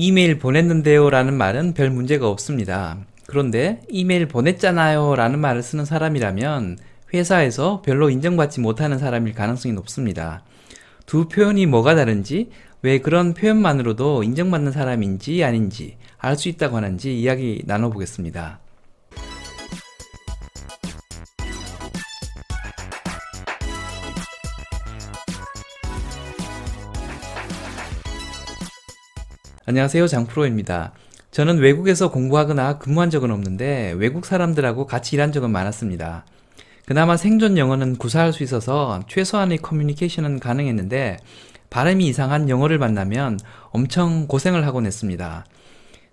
이메일 보냈는데요 라는 말은 별 문제가 없습니다. 그런데 이메일 보냈잖아요 라는 말을 쓰는 사람이라면 회사에서 별로 인정받지 못하는 사람일 가능성이 높습니다. 두 표현이 뭐가 다른지, 왜 그런 표현만으로도 인정받는 사람인지 아닌지 알 수 있다고 하는지 이야기 나눠보겠습니다. 안녕하세요. 장프로입니다. 저는 외국에서 공부하거나 근무한 적은 없는데 외국 사람들하고 같이 일한 적은 많았습니다. 그나마 생존 영어는 구사할 수 있어서 최소한의 커뮤니케이션은 가능했는데 발음이 이상한 영어를 만나면 엄청 고생을 하곤 했습니다.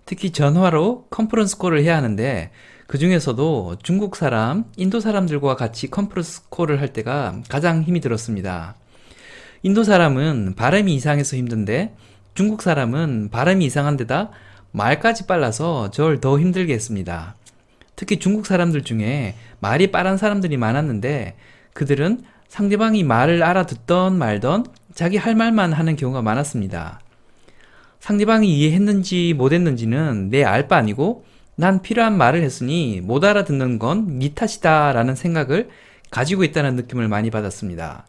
특히 전화로 컨퍼런스 콜을 해야 하는데 그 중에서도 중국 사람, 인도 사람들과 같이 컨퍼런스 콜을 할 때가 가장 힘이 들었습니다. 인도 사람은 발음이 이상해서 힘든데 중국 사람은 발음이 이상한 데다 말까지 빨라서 저를 더 힘들게 했습니다. 특히 중국 사람들 중에 말이 빠른 사람들이 많았는데 그들은 상대방이 말을 알아듣던 말던 자기 할 말만 하는 경우가 많았습니다. 상대방이 이해했는지 못했는지는 내 알 바 아니고 난 필요한 말을 했으니 못 알아듣는 건 니 탓이다 라는 생각을 가지고 있다는 느낌을 많이 받았습니다.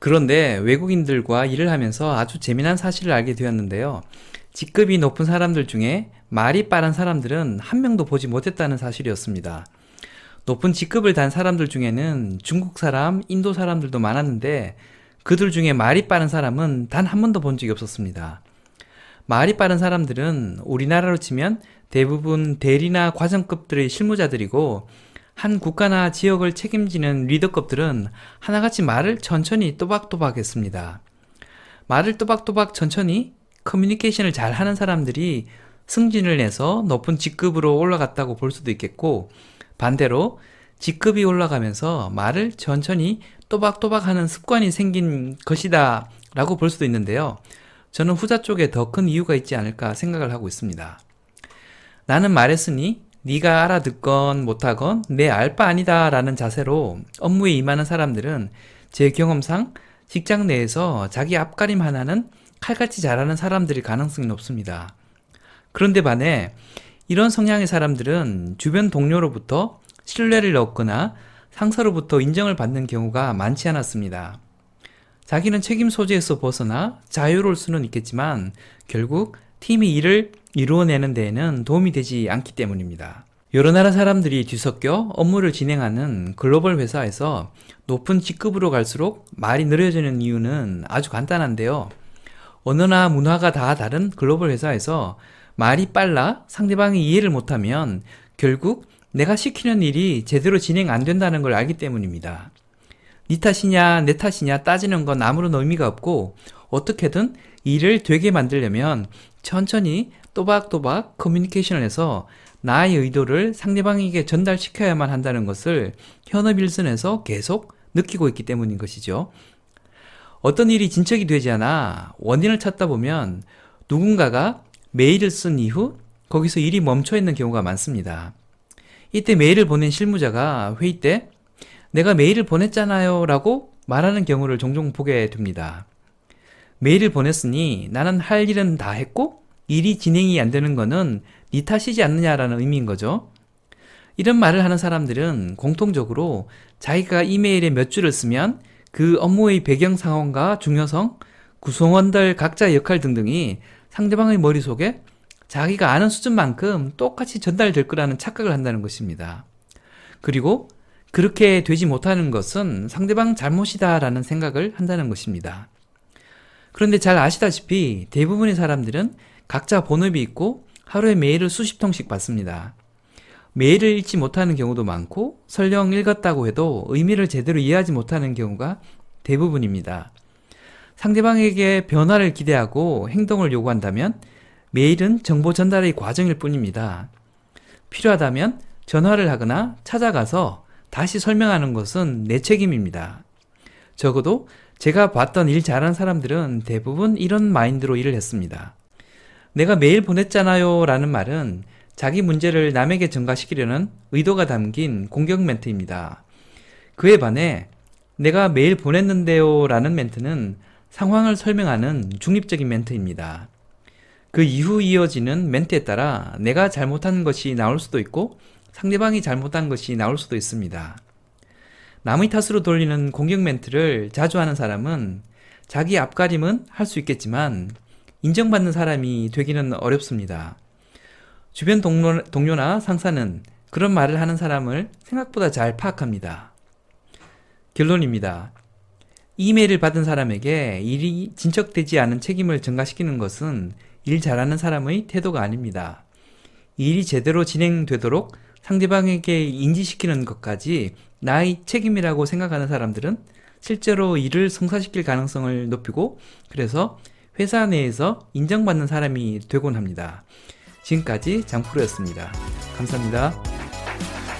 그런데 외국인들과 일을 하면서 아주 재미난 사실을 알게 되었는데요. 직급이 높은 사람들 중에 말이 빠른 사람들은 한 명도 보지 못했다는 사실이었습니다. 높은 직급을 단 사람들 중에는 중국 사람, 인도 사람들도 많았는데 그들 중에 말이 빠른 사람은 단 한 번도 본 적이 없었습니다. 말이 빠른 사람들은 우리나라로 치면 대부분 대리나 과정급들의 실무자들이고 한 국가나 지역을 책임지는 리더급들은 하나같이 말을 천천히 또박또박 했습니다. 말을 또박또박 천천히 커뮤니케이션을 잘 하는 사람들이 승진을 내서 높은 직급으로 올라갔다고 볼 수도 있겠고, 반대로 직급이 올라가면서 말을 천천히 또박또박 하는 습관이 생긴 것이다 라고 볼 수도 있는데요. 저는 후자 쪽에 더 큰 이유가 있지 않을까 생각을 하고 있습니다. 나는 말했으니 네가 알아듣건 못하건 내 알 바 아니다 라는 자세로 업무에 임하는 사람들은 제 경험상 직장 내에서 자기 앞가림 하나는 칼같이 잘하는 사람들이 가능성이 높습니다. 그런데 반해 이런 성향의 사람들은 주변 동료로부터 신뢰를 얻거나 상사로부터 인정을 받는 경우가 많지 않았습니다. 자기는 책임 소재에서 벗어나 자유로울 수는 있겠지만 결국 팀이 일을 이루어내는 데에는 도움이 되지 않기 때문입니다. 여러 나라 사람들이 뒤섞여 업무를 진행하는 글로벌 회사에서 높은 직급으로 갈수록 말이 느려지는 이유는 아주 간단한데요. 언어나 문화가 다 다른 글로벌 회사에서 말이 빨라 상대방이 이해를 못하면 결국 내가 시키는 일이 제대로 진행 안 된다는 걸 알기 때문입니다. 네 탓이냐 내 탓이냐 따지는 건 아무런 의미가 없고 어떻게든 일을 되게 만들려면 천천히 또박또박 커뮤니케이션을 해서 나의 의도를 상대방에게 전달시켜야만 한다는 것을 현업 일선에서 계속 느끼고 있기 때문인 것이죠. 어떤 일이 진척이 되지 않아 원인을 찾다 보면 누군가가 메일을 쓴 이후 거기서 일이 멈춰 있는 경우가 많습니다. 이때 메일을 보낸 실무자가 회의 때 내가 메일을 보냈잖아요 라고 말하는 경우를 종종 보게 됩니다. 메일을 보냈으니 나는 할 일은 다 했고 일이 진행이 안 되는 거는 네 탓이지 않느냐라는 의미인 거죠. 이런 말을 하는 사람들은 공통적으로 자기가 이메일에 몇 줄을 쓰면 그 업무의 배경 상황과 중요성, 구성원들 각자의 역할 등등이 상대방의 머릿속에 자기가 아는 수준만큼 똑같이 전달될 거라는 착각을 한다는 것입니다. 그리고 그렇게 되지 못하는 것은 상대방 잘못이다라는 생각을 한다는 것입니다. 그런데 잘 아시다시피 대부분의 사람들은 각자 본업이 있고 하루에 메일을 수십 통씩 받습니다. 메일을 읽지 못하는 경우도 많고 설령 읽었다고 해도 의미를 제대로 이해하지 못하는 경우가 대부분입니다. 상대방에게 변화를 기대하고 행동을 요구한다면 메일은 정보 전달의 과정일 뿐입니다. 필요하다면 전화를 하거나 찾아가서 다시 설명하는 것은 내 책임입니다. 적어도 제가 봤던 일 잘하는 사람들은 대부분 이런 마인드로 일을 했습니다. 내가 메일 보냈잖아요 라는 말은 자기 문제를 남에게 전가시키려는 의도가 담긴 공격 멘트입니다. 그에 반해 내가 메일 보냈는데요 라는 멘트는 상황을 설명하는 중립적인 멘트입니다. 그 이후 이어지는 멘트에 따라 내가 잘못한 것이 나올 수도 있고 상대방이 잘못한 것이 나올 수도 있습니다. 남의 탓으로 돌리는 공격 멘트를 자주 하는 사람은 자기 앞가림은 할 수 있겠지만 인정받는 사람이 되기는 어렵습니다. 주변 동료, 동료 나 상사는 그런 말을 하는 사람을 생각보다 잘 파악합니다. 결론입니다. 이메일을 받은 사람에게 일이 진척되지 않은 책임을 전가시키는 것은 일 잘하는 사람의 태도가 아닙니다. 일이 제대로 진행되도록 상대방에게 인지시키는 것까지 나의 책임이라고 생각하는 사람들은 실제로 일을 성사시킬 가능성을 높이고 그래서 회사 내에서 인정받는 사람이 되곤 합니다. 지금까지 장프로였습니다. 감사합니다.